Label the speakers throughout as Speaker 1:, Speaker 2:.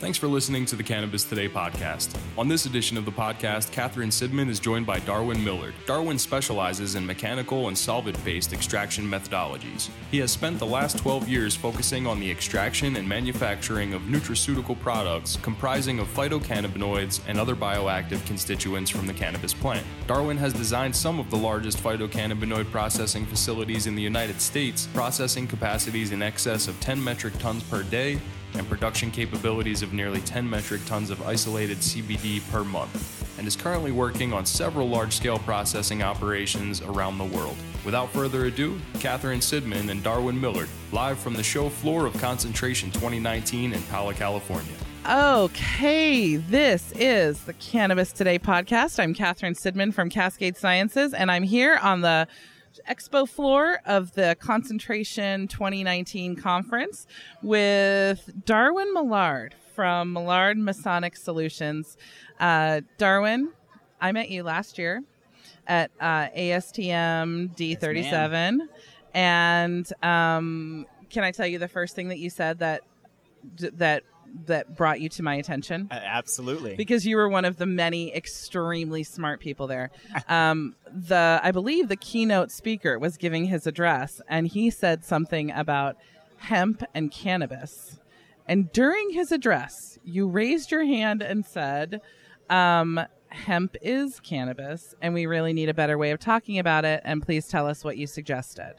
Speaker 1: Thanks for listening to the Cannabis Today podcast. On this edition of the podcast, Catherine Sidman is joined by Darwin Millard. Darwin specializes in mechanical and solvent based extraction methodologies. He has spent the last 12 years focusing on the extraction and manufacturing of nutraceutical products comprising of phytocannabinoids and other bioactive constituents from the cannabis plant. Darwin has designed some of the largest phytocannabinoid processing facilities in the United States, processing capacities in excess of 10 metric tons per day and production capabilities of nearly 10 metric tons of isolated CBD per month, and is currently working on several large scale processing operations around the world. Without further ado, Catherine Sidman and Darwin Millard, live from the show floor of Concentration 2019 in Pala, California.
Speaker 2: Okay, this is the Cannabis Today podcast. I'm Catherine Sidman from Cascade Sciences, and I'm here on the expo floor of the Concentration 2019 conference with Darwin Millard from Millard Masonic Solutions. Uh, Darwin, I met you last year at uh, ASTM D37.
Speaker 3: Yes,
Speaker 2: and um, can I tell you the first thing that you said that that that brought you to my attention?
Speaker 3: Uh, absolutely.
Speaker 2: Because you were one of the many extremely smart people there. Um, the I believe the keynote speaker was giving his address, and he said something about hemp and cannabis. And during his address, you raised your hand and said, um, "Hemp is cannabis, and we really need a better way of talking about it. And please tell us what you suggested."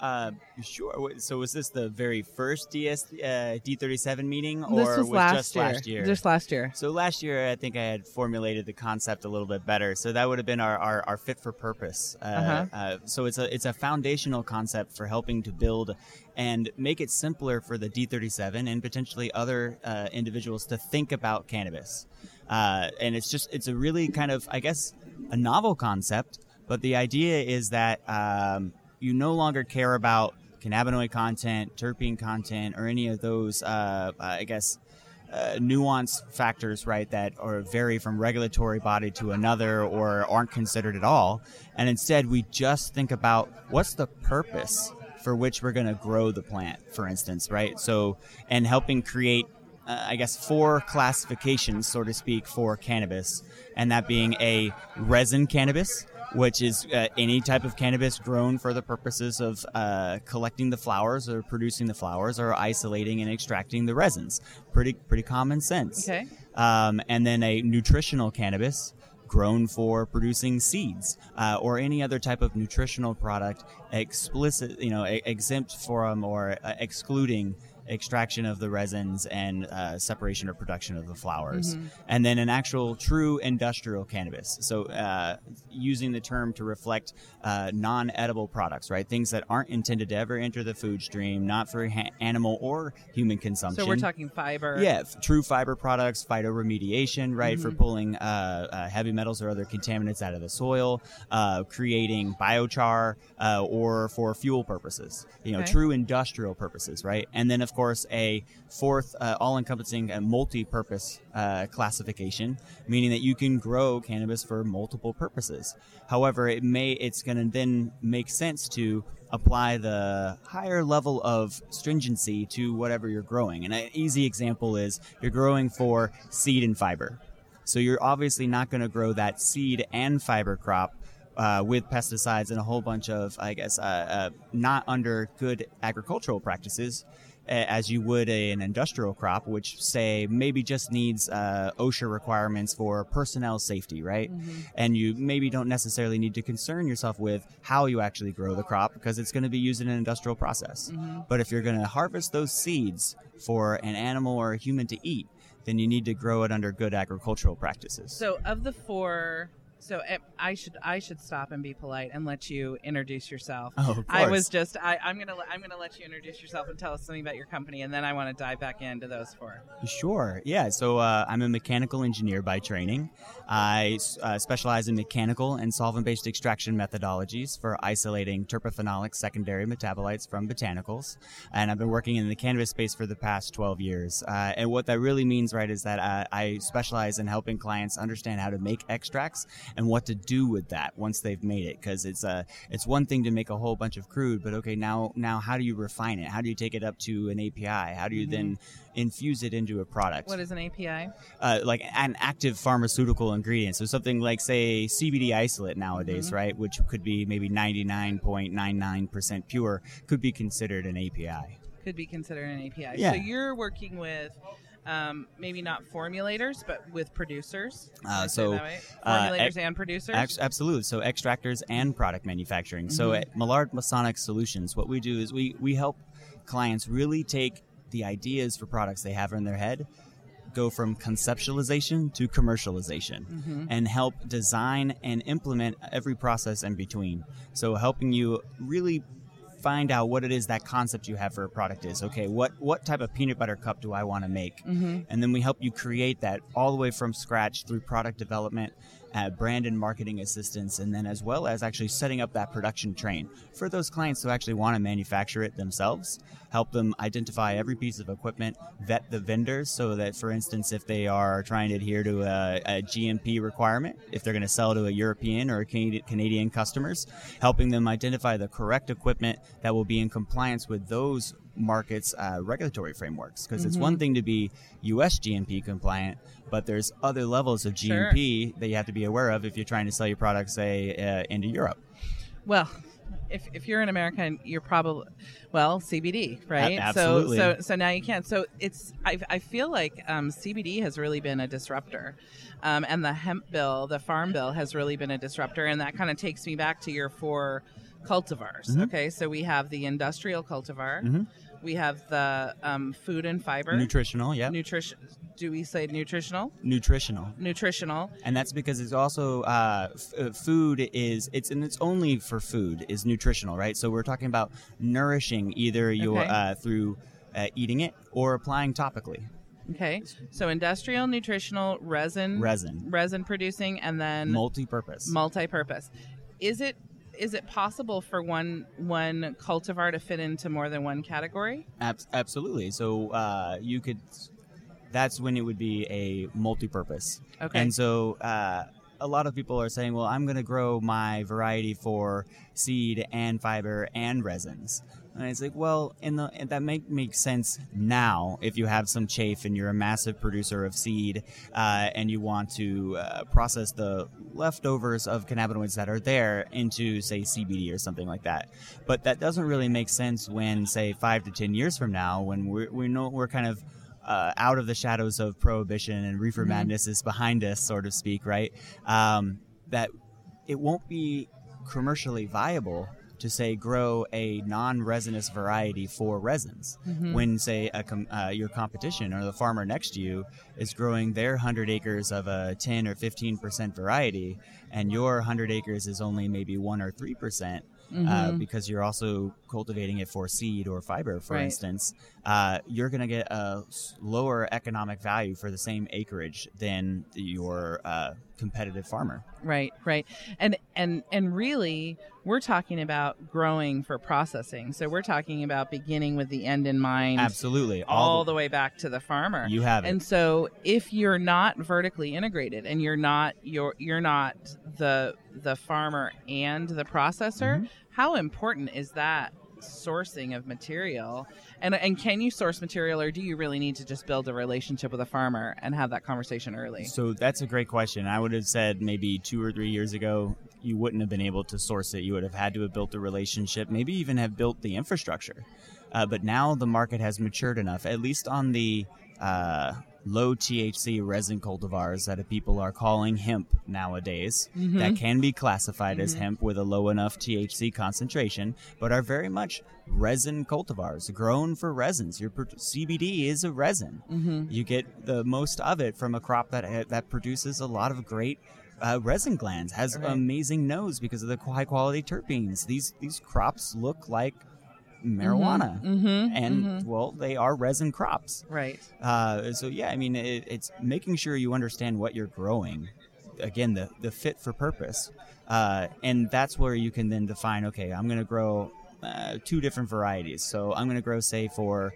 Speaker 3: Uh, sure. So was this the very first DS uh, D37 meeting, or
Speaker 2: this was, last
Speaker 3: just
Speaker 2: year.
Speaker 3: last year?
Speaker 2: Just last year.
Speaker 3: So last year, I think I had formulated the concept a little bit better. So that would have been our, our, our fit for purpose. Uh,
Speaker 2: Uh-huh.
Speaker 3: uh, so it's a it's a foundational concept for helping to build and make it simpler for the D37 and potentially other uh, individuals to think about cannabis. Uh, and it's just it's a really kind of I guess a novel concept, but the idea is that um, you no longer care about cannabinoid content, terpene content, or any of those, uh, I guess, uh, nuance factors, right, that are vary from regulatory body to another or aren't considered at all. And instead, we just think about what's the purpose for which we're going to grow the plant, for instance, right? So, and helping create uh, I guess, four classifications, so to speak, for cannabis, and that being a resin cannabis, which is uh, any type of cannabis grown for the purposes of uh, collecting the flowers or producing the flowers or isolating and extracting the resins. Pretty, pretty common sense.
Speaker 2: Okay.
Speaker 3: Um, and then a nutritional cannabis grown for producing seeds uh, or any other type of nutritional product explicit you know e- exempt from or uh, excluding extraction of the resins and uh, separation or production of the flowers and then an actual true industrial cannabis so uh, using the term to reflect uh, non-edible products right things that aren't intended to ever enter the food stream not for ha- animal or human consumption
Speaker 2: So we're talking fiber.
Speaker 3: yeah, f- true fiber products, phytoremediation, right, for pulling uh, uh, heavy metals or other contaminants out of the soil, uh, creating biochar, uh, or for fuel purposes. You know,
Speaker 2: Okay.
Speaker 3: true industrial purposes, right? And then, of course, a fourth, uh, all-encompassing, uh, multi-purpose uh, classification, meaning that you can grow cannabis for multiple purposes. However, it may it's going to then make sense to apply the higher level of stringency to whatever you're growing. And an easy example is you're growing for seed and fiber. So you're obviously not going to grow that seed and fiber crop uh, with pesticides and a whole bunch of, I guess, uh, uh, not under good agricultural practices. As you would a, an industrial crop, which say maybe just needs uh, OSHA requirements for personnel safety, right? And you maybe don't necessarily need to concern yourself with how you actually grow the crop because it's going to be used in an industrial process. But if you're going to harvest those seeds for an animal or a human to eat, then you need to grow it under good agricultural practices.
Speaker 2: So of the four, so eh, I should I should stop and be polite and let you introduce yourself.
Speaker 3: Oh,
Speaker 2: I was just I, I'm gonna I'm gonna let you introduce yourself and tell us something about your company, and then I want to dive back into those four.
Speaker 3: Sure. Yeah. So uh, I'm a mechanical engineer by training. I uh, specialize in mechanical and solvent-based extraction methodologies for isolating terpenophenolic secondary metabolites from botanicals, and I've been working in the cannabis space for the past 12 years. Uh, and what that really means, right, is that uh, I specialize in helping clients understand how to make extracts and what to do with that once they've made it because it's a it's one thing to make a whole bunch of crude but okay now now how do you refine it how do you take it up to an api how do you then infuse it into a product
Speaker 2: What is an API?
Speaker 3: uh, like an active pharmaceutical ingredient. So something like, say, CBD isolate nowadays,
Speaker 2: Mm-hmm.
Speaker 3: right, which could be maybe 99.99% pure, could be considered an API.
Speaker 2: Could be considered an API.
Speaker 3: Yeah.
Speaker 2: So you're working with. Um, maybe not formulators, but with producers.
Speaker 3: Uh, so, uh,
Speaker 2: formulators
Speaker 3: ex-
Speaker 2: and producers.
Speaker 3: Ax- absolutely. So extractors and product manufacturing. So at Millard Masonic Solutions, what we do is we we help clients really take the ideas for products they have in their head, go from conceptualization to commercialization, and help design and implement every process in between. So helping you really find out what it is that concept you have for a product is. Okay, what what type of peanut butter cup do I want to make? And then we help you create that all the way from scratch through product development, uh, brand and marketing assistance, and then as well as actually setting up that production train for those clients who actually want to manufacture it themselves. Help them identify every piece of equipment, vet the vendors so that, for instance, if they are trying to adhere to a, a GMP requirement, if they're going to sell to a European or a Canadi- Canadian customers, helping them identify the correct equipment that will be in compliance with those markets uh, regulatory frameworks because it's one thing to be US GMP compliant but there's other levels of
Speaker 2: Sure.
Speaker 3: GMP that you have to be aware of if you're trying to sell your product say uh, into Europe
Speaker 2: Well, if, if you're in America, you're probably well CBD, right?
Speaker 3: absolutely.
Speaker 2: So so so now you can't. So it's I, I feel like um, CBD has really been a disruptor, um, and the hemp bill, the farm bill, has really been a disruptor, and that kind of takes me back to your four cultivars.
Speaker 3: Mm-hmm.
Speaker 2: Okay, so we have the industrial cultivar, we have the um, food and fiber,
Speaker 3: nutritional yeah
Speaker 2: nutrition. Do we say nutritional?
Speaker 3: nutritional
Speaker 2: Nutritional.
Speaker 3: and that's because it's also uh, f- uh, food is it's and it's only for food is nutritional right so we're talking about nourishing either your
Speaker 2: Okay.
Speaker 3: uh, through uh, eating it or applying topically
Speaker 2: Okay, so industrial, nutritional, resin,
Speaker 3: Resin.
Speaker 2: resin producing, and then
Speaker 3: multi-purpose
Speaker 2: multi-purpose. Is it is it possible for one one cultivar to fit into more than one category?
Speaker 3: Ab- absolutely. So uh, you could. That's when it would be a multi-purpose.
Speaker 2: Okay.
Speaker 3: And so uh, a lot of people are saying, "Well, I'm going to grow my variety for seed and fiber and resins." And it's like, well, in the and that make makes sense now if you have some chafe and you're a massive producer of seed uh, and you want to uh, process the leftovers of cannabinoids that are there into say CBD or something like that. But that doesn't really make sense when say five to ten years from now when we're we know we're kind of uh, out of the shadows of prohibition and reefer madness is behind us, so to speak, right? Um, that it won't be commercially viable to say grow a non-resinous variety for resins. When say a com- uh, your competition or the farmer next to you is growing their 100 acres of a 10 or 15 percent variety and your 100 acres is only maybe 1 or 3 percent uh, because you're also cultivating it for seed or fiber, for
Speaker 2: Right.
Speaker 3: instance, uh, you're going to get a lower economic value for the same acreage than your uh, competitive farmer.
Speaker 2: Right, right. And and and really we're talking about growing for processing. So we're talking about beginning with the end in mind.
Speaker 3: Absolutely,
Speaker 2: all the way back to the farmer.
Speaker 3: You have it.
Speaker 2: And so if you're not vertically integrated and you're not you're you're not the the farmer and the processor,
Speaker 3: Mm-hmm.
Speaker 2: how important is that sourcing of material? And and can you source material or do you really need to just build a relationship with a farmer and have that conversation early?
Speaker 3: So that's a great question. I would have said maybe two or three years ago, you wouldn't have been able to source it. You would have had to have built a relationship, maybe even have built the infrastructure. Uh, but now the market has matured enough, at least on the uh, low THC resin cultivars that people are calling hemp nowadays, mm-hmm. that can be classified as mm-hmm. hemp with a low enough THC concentration, but are very much resin cultivars grown for resins. Your CBD is a resin. Mm-hmm. You get the most of it from a crop that eh, that produces a lot of great uh, resin glands. Has
Speaker 2: Right.
Speaker 3: amazing nose because of the high quality terpenes. These these crops look like marijuana,
Speaker 2: Mhm,
Speaker 3: and well, they are resin crops.
Speaker 2: Right.
Speaker 3: Uh, so yeah, I mean, it, it's making sure you understand what you're growing. Again, the the fit for purpose, uh, and that's where you can then define. Okay, I'm going to grow uh, two different varieties. So I'm going to grow, say, for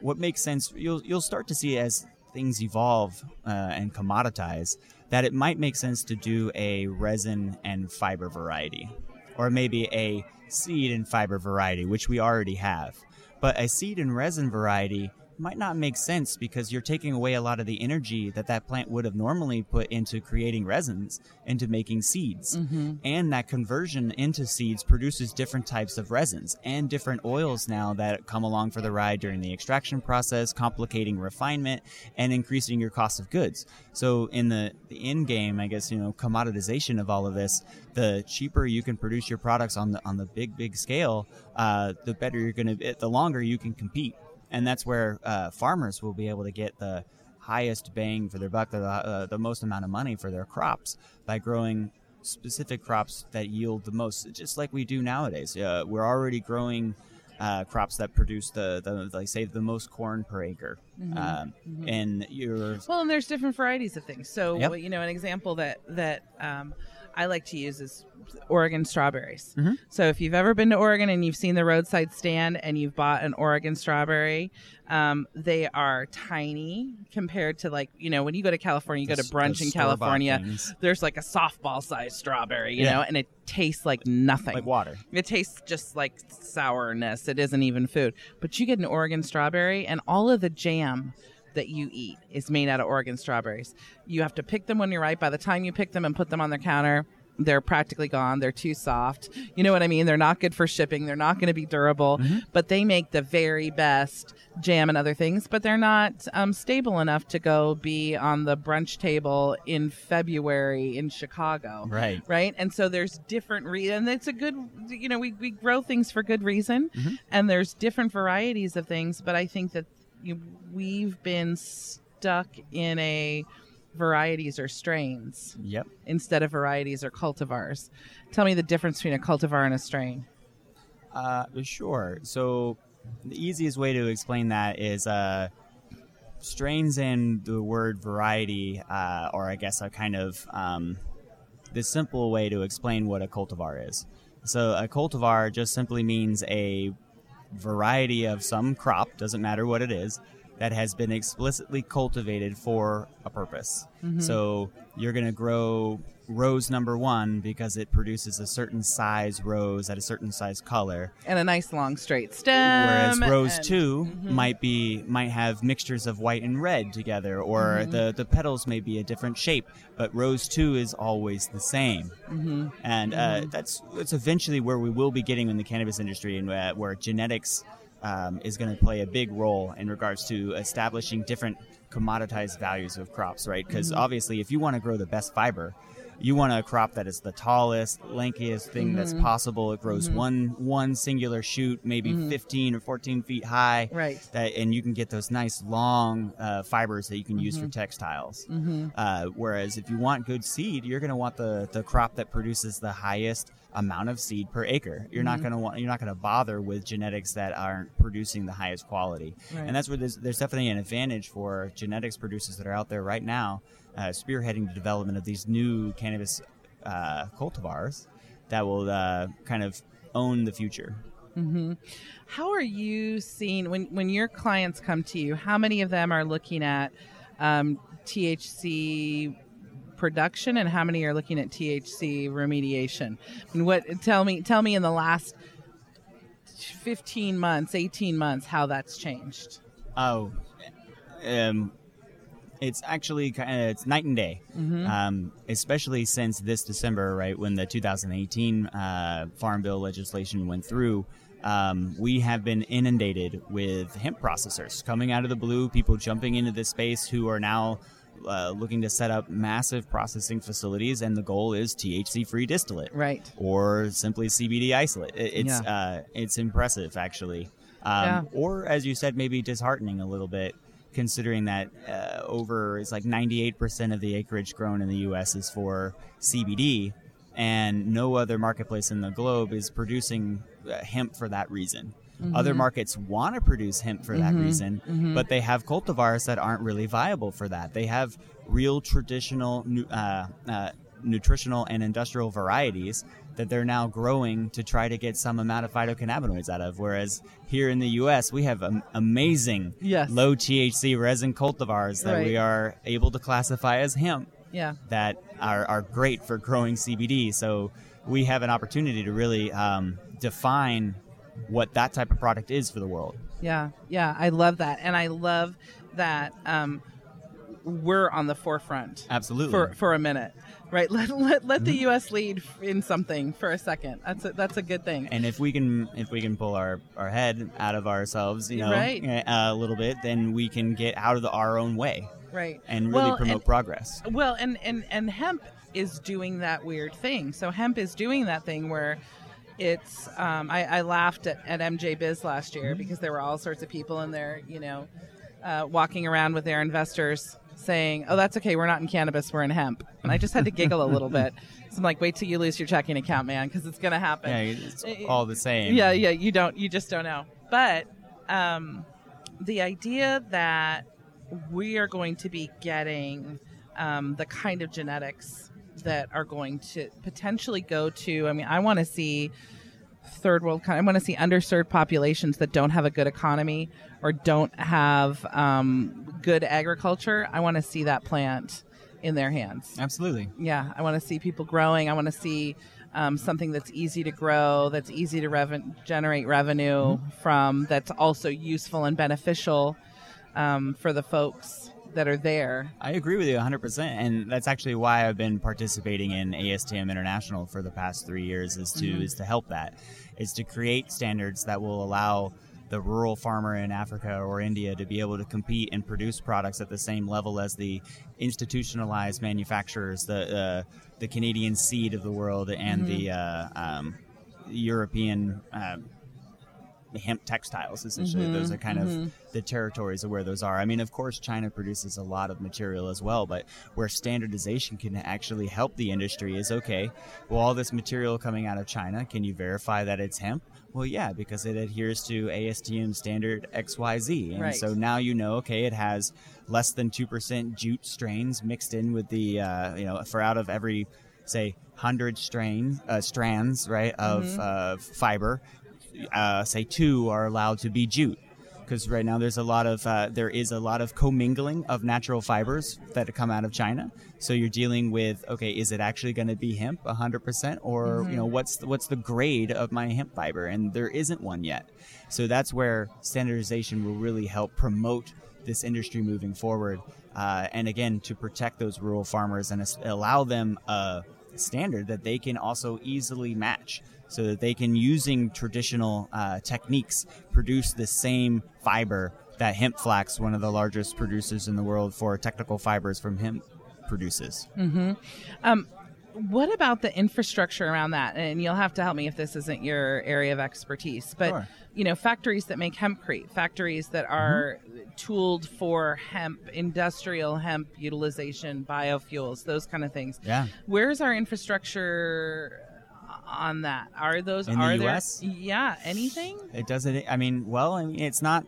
Speaker 3: what makes sense. You'll you'll start to see as things evolve uh, and commoditize, that it might make sense to do a resin and fiber variety, or maybe a seed and fiber variety, which we already have. But a seed and resin variety might not make sense because you're taking away a lot of the energy that that plant would have normally put into creating resins into making seeds.
Speaker 2: Mm-hmm.
Speaker 3: And that conversion into seeds produces different types of resins and different oils now that come along for the ride during the extraction process, complicating refinement and increasing your cost of goods. So in the, the end game, I guess, you know, commoditization of all of this, the cheaper you can produce your products on the on the big, big scale, uh, the better you're gonna the longer you can compete and that's where uh, farmers will be able to get the highest bang for their buck, the, uh, the most amount of money for their crops by growing specific crops that yield the most, just like we do nowadays. Uh, we're already growing uh, crops that produce the, the like say the most corn per acre,
Speaker 2: Mm-hmm.
Speaker 3: um, and you're
Speaker 2: Well, and there's different varieties of things. So,
Speaker 3: Yep.
Speaker 2: you know, an example that that um, I like to use is Oregon strawberries.
Speaker 3: Mm-hmm.
Speaker 2: So, if you've ever been to Oregon and you've seen the roadside stand and you've bought an Oregon strawberry, um, they are tiny compared to like you know when you go to California, you go to brunch in California. There's like a softball sized strawberry, you
Speaker 3: Yeah.
Speaker 2: know, and it tastes like nothing.
Speaker 3: like water.
Speaker 2: It tastes just like sourness. It isn't even food. But you get an Oregon strawberry, and all of the jam that you eat is made out of Oregon strawberries. You have to pick them when you're ripe. By the time you pick them and put them on the counter, they're practically gone. They're too soft. You know what I mean? They're not good for shipping. They're not going to be durable, but they make the very best jam and other things, but they're not um, stable enough to go be on the brunch table in February in Chicago
Speaker 3: Right.
Speaker 2: right and so there's different re- and it's a good you know we, we grow things for good reason and there's different varieties of things but i think that we've been stuck in a varieties or strains
Speaker 3: Yep.
Speaker 2: instead of varieties or cultivars tell me the difference between a cultivar and a strain
Speaker 3: Uh, sure. So the easiest way to explain that is uh, strains and the word variety, uh, or I guess a kind of um, the simple way to explain what a cultivar is. So a cultivar just simply means a variety of some crop, doesn't matter what it is, that has been explicitly cultivated for a purpose. Mm-hmm. So you're going to grow rose number one because it produces a certain size rose at a certain size color.
Speaker 2: and a nice long straight stem
Speaker 3: Whereas rose
Speaker 2: and-
Speaker 3: 2 might be might have mixtures of white and red together, or the the petals may be a different shape, but rose two is always the same. Mm-hmm. And uh, that's that's eventually where we will be getting in the cannabis industry, and uh, where genetics um, is going to play a big role in regards to establishing different commoditized values of crops, right? Because obviously, if you want to grow the best fiber, you want a crop that is the tallest, lankiest thing that's mm-hmm. possible. It grows mm-hmm. one one singular shoot, maybe mm-hmm. 15 or 14 feet high,
Speaker 2: Right.
Speaker 3: That and you can get those nice long uh, fibers that you can use for textiles. Uh, whereas if you want good seed, you're going to want the the crop that produces the highest amount of seed per acre. You're not going to want you're not going to bother with genetics that aren't producing the highest quality.
Speaker 2: Right.
Speaker 3: And that's where there's, there's definitely an advantage for genetics producers that are out there right now, uh, spearheading the development of these new cannabis uh, cultivars that will uh, kind of own the future.
Speaker 2: How are you seeing when when your clients come to you? How many of them are looking at um, THC production, and how many are looking at THC remediation? And what tell me tell me in the last fifteen months, eighteen months, how that's changed?
Speaker 3: Oh, um, it's actually kind of it's night and day, um, especially since this December, right when the 2018 uh, Farm Bill legislation went through. Um, we have been inundated with hemp processors coming out of the blue, people jumping into this space who are now uh, looking to set up massive processing facilities, and the goal is THC-free distillate,
Speaker 2: Right.
Speaker 3: or simply CBD isolate. It- It's
Speaker 2: Yeah.
Speaker 3: uh, it's impressive, actually. Um,
Speaker 2: Yeah.
Speaker 3: Or, as you said, maybe disheartening a little bit, considering that uh, over it's like 98% of the acreage grown in the U.S. is for CBD, and no other marketplace in the globe is producing uh, hemp for that reason. Other markets want to produce hemp for that reason, but they have cultivars that aren't really viable for that. They have real traditional uh, uh, nutritional and industrial varieties that they're now growing to try to get some amount of phytocannabinoids out of. Whereas here in the U.S., we have amazing
Speaker 2: Yes.
Speaker 3: low THC resin cultivars that
Speaker 2: Right.
Speaker 3: we are able to classify as hemp
Speaker 2: Yeah.
Speaker 3: that are, are great for growing CBD. So we have an opportunity to really um, define what that type of product is for the world.
Speaker 2: Yeah, yeah, I love that, and I love that um, we're on the forefront
Speaker 3: Absolutely.
Speaker 2: for for a minute, right? Let let, let the U.S. lead in something for a second. That's a, that's a good thing.
Speaker 3: and if we can if we can pull our, our head out of ourselves, you know,
Speaker 2: Right.
Speaker 3: uh, a little bit, then we can get out of the, our own way
Speaker 2: Right.
Speaker 3: and really
Speaker 2: Well,
Speaker 3: promote
Speaker 2: and-
Speaker 3: progress.
Speaker 2: Well, and, and, and hemp is doing that weird thing. So hemp is doing that thing where it's. Um, I, I laughed at, at MJ Biz last year because there were all sorts of people in there, you know, uh, walking around with their investors saying, "Oh, that's okay. We're not in cannabis. We're in hemp." And I just had to giggle a little bit. So I'm like, "Wait till you lose your checking account, man, because it's gonna happen."
Speaker 3: Yeah, it's all the same.
Speaker 2: Yeah, yeah, you don't, you just don't know. But um, the idea that we are going to be getting um, the kind of genetics that are going to potentially go to, I mean, I want to see third world, coun- I want to see underserved populations that don't have a good economy or don't have um, good agriculture. I want to see that plant in their hands
Speaker 3: Absolutely.
Speaker 2: yeah i want to see people growing i want to see um, something that's easy to grow that's easy to reven- generate revenue from that's also useful and beneficial um, for the folks that are there
Speaker 3: I agree with you 100%. And that's actually why I've been participating in ASTM International for the past three years is to,
Speaker 2: Mm-hmm.
Speaker 3: is to help that, is to create standards that will allow the rural farmer in Africa or India to be able to compete and produce products at the same level as the institutionalized manufacturers, the, uh, the Canadian seed of the world and the uh, um, European uh, hemp textiles essentially.
Speaker 2: Mm-hmm,
Speaker 3: those are kind of the territories of where those are. I mean of course china produces a lot of material as well but where standardization can actually help the industry is okay well all this material coming out of china can you verify that it's hemp? Well yeah because it adheres to astm standard xyz and
Speaker 2: Right.
Speaker 3: so now you know okay it has less than 2% jute strains mixed in with the uh, you know for out of every say 100 strain uh, strands right of
Speaker 2: Mm-hmm.
Speaker 3: uh, fiber uh, say two are allowed to be jute because right now there's a lot of uh, there is a lot of commingling of natural fibers that come out of China. So you're dealing with okay, is it actually going to be hemp 100% or you know what's the, what's the grade of my hemp fiber? And there isn't one yet. So that's where standardization will really help promote this industry moving forward. Uh, and again, to protect those rural farmers and allow them a standard that they can also easily match so that they can using traditional uh, techniques produce the same fiber that HempFlax one of the largest producers in the world for technical fibers from hemp produces.
Speaker 2: What about the infrastructure around that? And you'll have to help me if this isn't your area of expertise but
Speaker 3: Sure.
Speaker 2: You know factories that make hempcrete factories that are tooled for hemp industrial hemp utilization biofuels those kind of things.
Speaker 3: Yeah.
Speaker 2: where's our infrastructure on that? Are those
Speaker 3: In the
Speaker 2: are
Speaker 3: US?
Speaker 2: there yeah anything?
Speaker 3: It doesn't i mean well I mean, it's not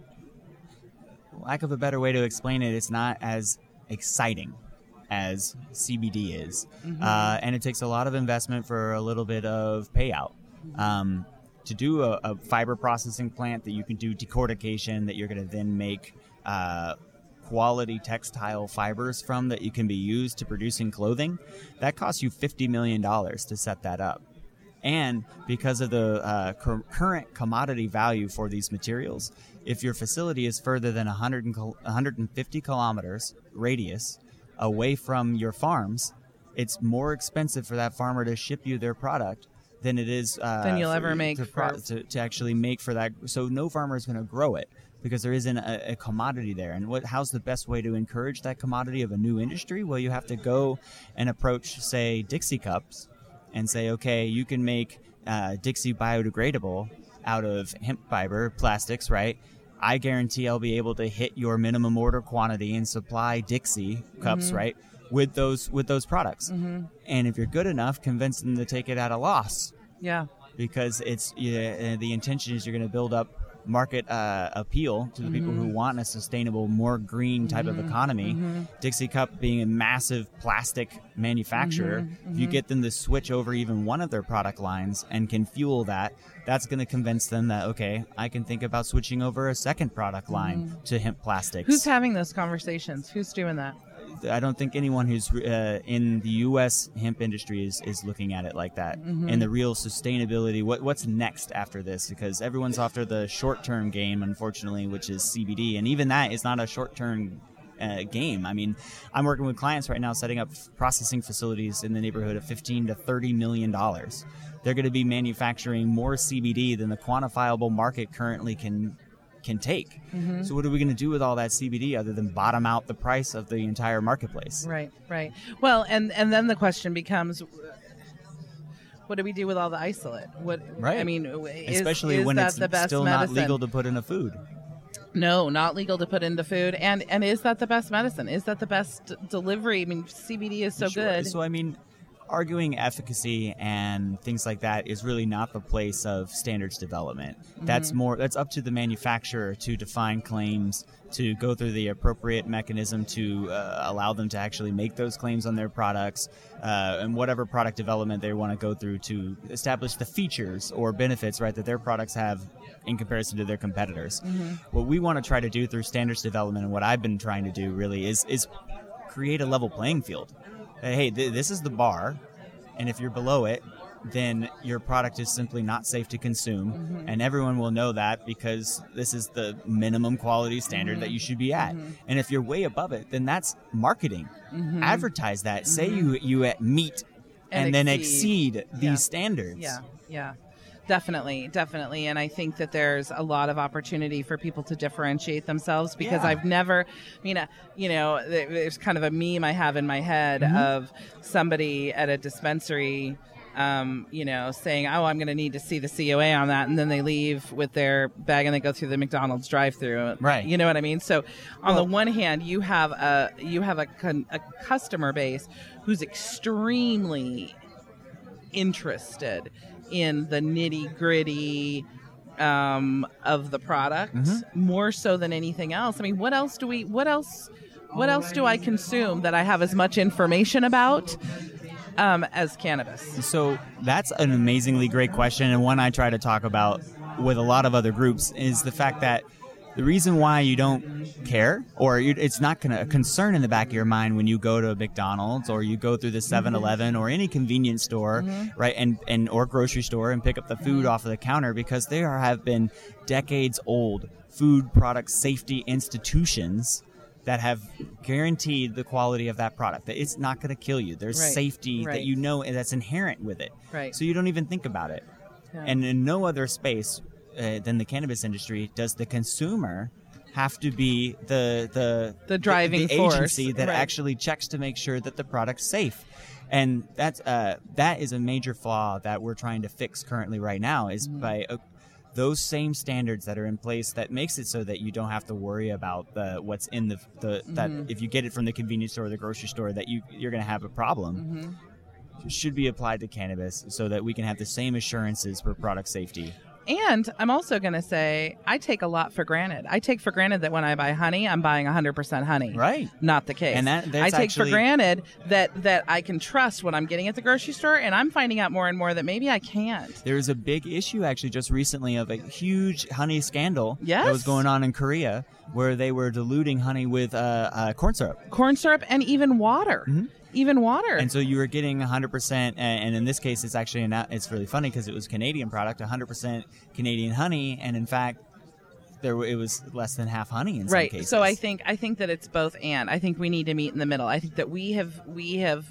Speaker 3: lack of a better way to explain it it's not as exciting as cbd is. Uh, and it takes a lot of investment for a little bit of payout. Um, to do a, a fiber processing plant that you can do decortication that you're going to then make uh, quality textile fibers from that you can be used to producing clothing that costs you $50 million to set that up. And because of the uh, cur- current commodity value for these materials, if your facility is further than 100 and kil- 150 kilometers radius away from your farms, it's more expensive for that farmer to ship you their product than it is uh,
Speaker 2: Than you'll ever make
Speaker 3: to, pro- to, to actually make for that. So no farmer is going to grow it because there isn't a, a commodity there. And what? How's the best way to encourage that commodity of a new industry? Well, you have to go and approach, say, Dixie cups and say, okay, you can make uh, Dixie biodegradable out of hemp fiber plastics, right? I guarantee I'll be able to hit your minimum order quantity and supply Dixie cups, right, with those with those products. Mm-hmm. And if you're good enough, convince them to take it at a loss
Speaker 2: yeah
Speaker 3: because it's yeah, the intention is you're going to build up market uh, appeal to the people who mm-hmm. want a sustainable, more green type of mm-hmm. economy. Dixie Cup being a massive plastic manufacturer, if you get them to switch over even one of their product lines and can fuel that, that's going to convince them that okay, I can think about switching over a second product line to hemp plastics.
Speaker 2: Who's having those conversations? Who's doing that?
Speaker 3: I don't think anyone who's uh, in the U.S. hemp industry is, is looking at it like that. And the real sustainability, what what's next after this? Because everyone's after the short term game, unfortunately, which is CBD, and even that is not a short term. Uh, game. I mean, I'm working with clients right now setting up processing facilities in the neighborhood of 15 to 30 million dollars. They're going to be manufacturing more CBD than the quantifiable market currently can can take. Mm-hmm. So what are we going to do with all that CBD other than bottom out the price of the entire marketplace?
Speaker 2: Right, right. Well, and and then the question becomes, uh, what do we do with all the isolate? What
Speaker 3: Right.
Speaker 2: I mean, is,
Speaker 3: Especially
Speaker 2: is
Speaker 3: when it's
Speaker 2: the best
Speaker 3: still
Speaker 2: medicine?
Speaker 3: not legal to put in a food.
Speaker 2: No, not legal to put into food. And and is that the best medicine? Is that the best delivery? I mean, CBD is so
Speaker 3: Sure.
Speaker 2: good.
Speaker 3: So I mean, arguing efficacy and things like that is really not the place of standards development.
Speaker 2: Mm-hmm.
Speaker 3: That's more that's up to the manufacturer to define claims, to go through the appropriate mechanism to uh, allow them to actually make those claims on their products, uh, and whatever product development they want to go through to establish the features or benefits right that their products have in comparison to their competitors.
Speaker 2: Mm-hmm.
Speaker 3: What we want to try to do through standards development and what I've been trying to do really is is create a level playing field. Hey, th- this is the bar, and if you're below it, then your product is simply not safe to consume, mm-hmm. and everyone will know that because this is the minimum quality standard that you should be at. Mm-hmm. And if you're way above it, then that's marketing. Mm-hmm. Advertise that. Say you you at meet and,
Speaker 2: And
Speaker 3: then
Speaker 2: exceed.
Speaker 3: exceed these
Speaker 2: Yeah.
Speaker 3: standards.
Speaker 2: Yeah, yeah. Definitely, definitely. And I think that there's a lot of opportunity for people to differentiate themselves because
Speaker 3: Yeah.
Speaker 2: I've never, I mean, uh, you know, there- there's kind of a meme I have in my head
Speaker 3: Mm-hmm.
Speaker 2: of somebody at a dispensary. Um, you know, saying, "Oh, I'm going to need to see the COA on that," and then they leave with their bag and they go through the McDonald's drive-through.
Speaker 3: Right.
Speaker 2: You know what I mean? So, on
Speaker 3: Well-
Speaker 2: the one hand, you have a you have a, con- a customer base who's extremely interested in the nitty gritty um, of the product
Speaker 3: Mm-hmm.
Speaker 2: more so than anything else. I mean, what else do we? What else? What else do I consume that I have as much information about um, as cannabis?
Speaker 3: So that's an amazingly great question, and one I try to talk about with a lot of other groups is the fact that the reason why you don't care, or you, it's not gonna, a concern in the back of your mind when you go to a McDonald's or you go through the mm-hmm. 7-Eleven or any convenience store, mm-hmm. right, and, and or grocery store and pick up the food mm-hmm. off of the counter because they are, have been decades old food product safety institutions that have guaranteed the quality of that product that it's not going to kill you. There's
Speaker 2: Right,
Speaker 3: safety
Speaker 2: right.
Speaker 3: that you know that's inherent with it.
Speaker 2: Right.
Speaker 3: so you don't even think about it.
Speaker 2: Yeah.
Speaker 3: and in no other space uh, than the cannabis industry does the consumer have to be the the
Speaker 2: The driving
Speaker 3: the,
Speaker 2: force,
Speaker 3: agency that
Speaker 2: right.
Speaker 3: actually checks to make sure that the product's safe and that's uh, that is a major flaw that we're trying to fix currently right now is
Speaker 2: Mm-hmm.
Speaker 3: by uh, those same standards that are in place that makes it so that you don't have to worry about the what's in the, the that
Speaker 2: Mm-hmm.
Speaker 3: if you get it from the convenience store or the grocery store that you you're going to have a problem
Speaker 2: Mm-hmm.
Speaker 3: should be applied to cannabis so that we can have the same assurances for product safety
Speaker 2: And I'm also going to say I take a lot for granted. I take for granted that when I buy honey, I'm buying 100% honey.
Speaker 3: Right.
Speaker 2: Not the case.
Speaker 3: And that-
Speaker 2: I take for granted that that I can trust what I'm getting at the grocery store, and I'm finding out more and more that maybe I can't.
Speaker 3: There was a big issue actually just recently of a huge honey scandal that was going on in Korea where they were diluting honey with uh, uh, corn syrup.
Speaker 2: Corn syrup and even water. Even water.
Speaker 3: And so you were getting 100%, and- and in this case, it's actually an, it's really funny because it was Canadian product, 100% Canadian honey, and in fact, there it was less than half honey in some
Speaker 2: right
Speaker 3: cases.
Speaker 2: so i think i think that it's both and i think we need to meet in the middle i think that we have we have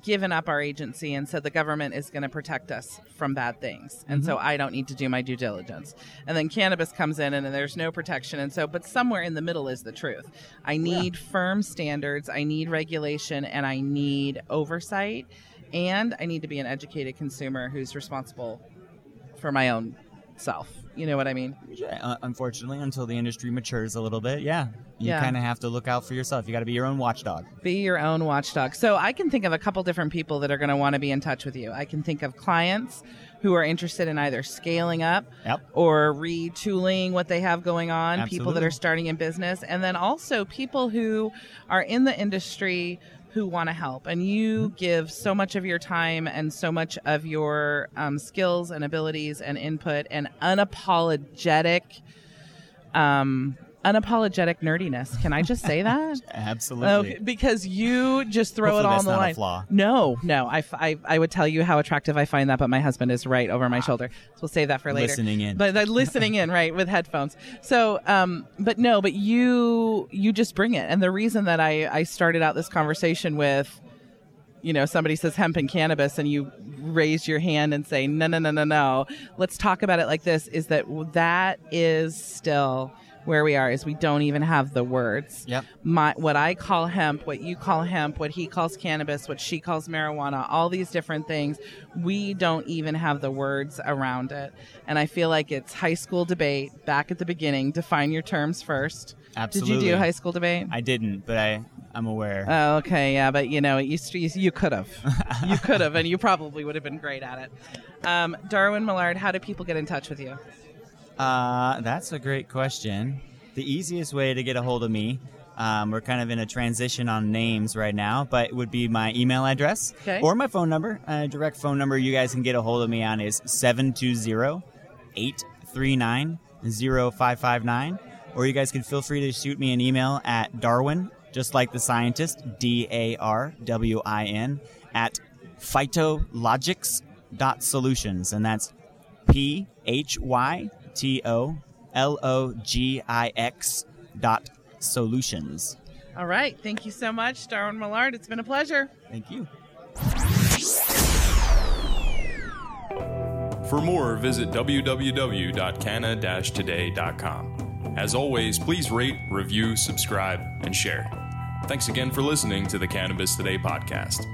Speaker 2: given up our agency and said the government is going to protect us from bad things. And so mm-hmm. i don't need to do my due diligence. And then cannabis comes in and, there's no protection. And so but somewhere in the middle is the truth. I need firm standards i need regulation and i need oversight. And i need to be an educated consumer who's responsible for my own self you know what i mean
Speaker 3: Yeah, uh, unfortunately, until the industry matures a little bit, yeah, you
Speaker 2: Yeah.
Speaker 3: kind of have to look out for yourself. You got to be your own watchdog.
Speaker 2: Be your own watchdog. So I can think of a couple different people that are going to want to be in touch with you. I can think of clients who are interested in either scaling up
Speaker 3: Yep.
Speaker 2: or retooling what they have going on, people that are starting in business, and then also people who are in the industry who want to help. And you
Speaker 3: Mm-hmm.
Speaker 2: give so much of your time and so much of your um, skills and abilities and input and unapologetic. Um, unapologetic nerdiness. Can I just say that?
Speaker 3: Absolutely.
Speaker 2: Okay, because you just throw it all on the
Speaker 3: not a
Speaker 2: line.
Speaker 3: flaw.
Speaker 2: No, no. I, f- I- I would tell you how attractive I find that, but my husband is right over my shoulder. So we'll save that for later.
Speaker 3: Listening in.
Speaker 2: But uh, listening in, right, with headphones. So, um, but no, but you you just bring it. And the reason that I I started out this conversation with you know somebody says hemp and cannabis and you raise your hand and say no no no no no let's talk about it like this is that that is still where we are is we don't even have the words
Speaker 3: Yep.
Speaker 2: my what i call hemp what you call hemp what he calls cannabis what she calls marijuana all these different things we don't even have the words around it and i feel like it's high school debate back at the beginning define your terms first Absolutely. did you do high school debate
Speaker 3: I didn't, but I I'm aware.
Speaker 2: Oh, okay, yeah, but you know, you could have, you could have, and you probably would have been great at it. Um, Darwin Millard, how do people get in touch with you?
Speaker 3: Uh, that's a great question. The easiest way to get a hold of me, um, we're kind of in a transition on names right now, but it would be my email address
Speaker 2: Okay.
Speaker 3: or my phone number. A direct phone number you guys can get a hold of me on is 720 839 0559. Or you guys can feel free to shoot me an email at Darwin, just like the scientist, D A R W I N, at phytologix.solutions. And that's P H Y T O L O G I X dot solutions.
Speaker 2: All right, thank you so much, Darwin Millard. It's been a pleasure.
Speaker 3: Thank you.
Speaker 1: For more, visit www.canna-today.com. As always, please rate, review, subscribe, and share. Thanks again for listening to the Cannabis Today podcast.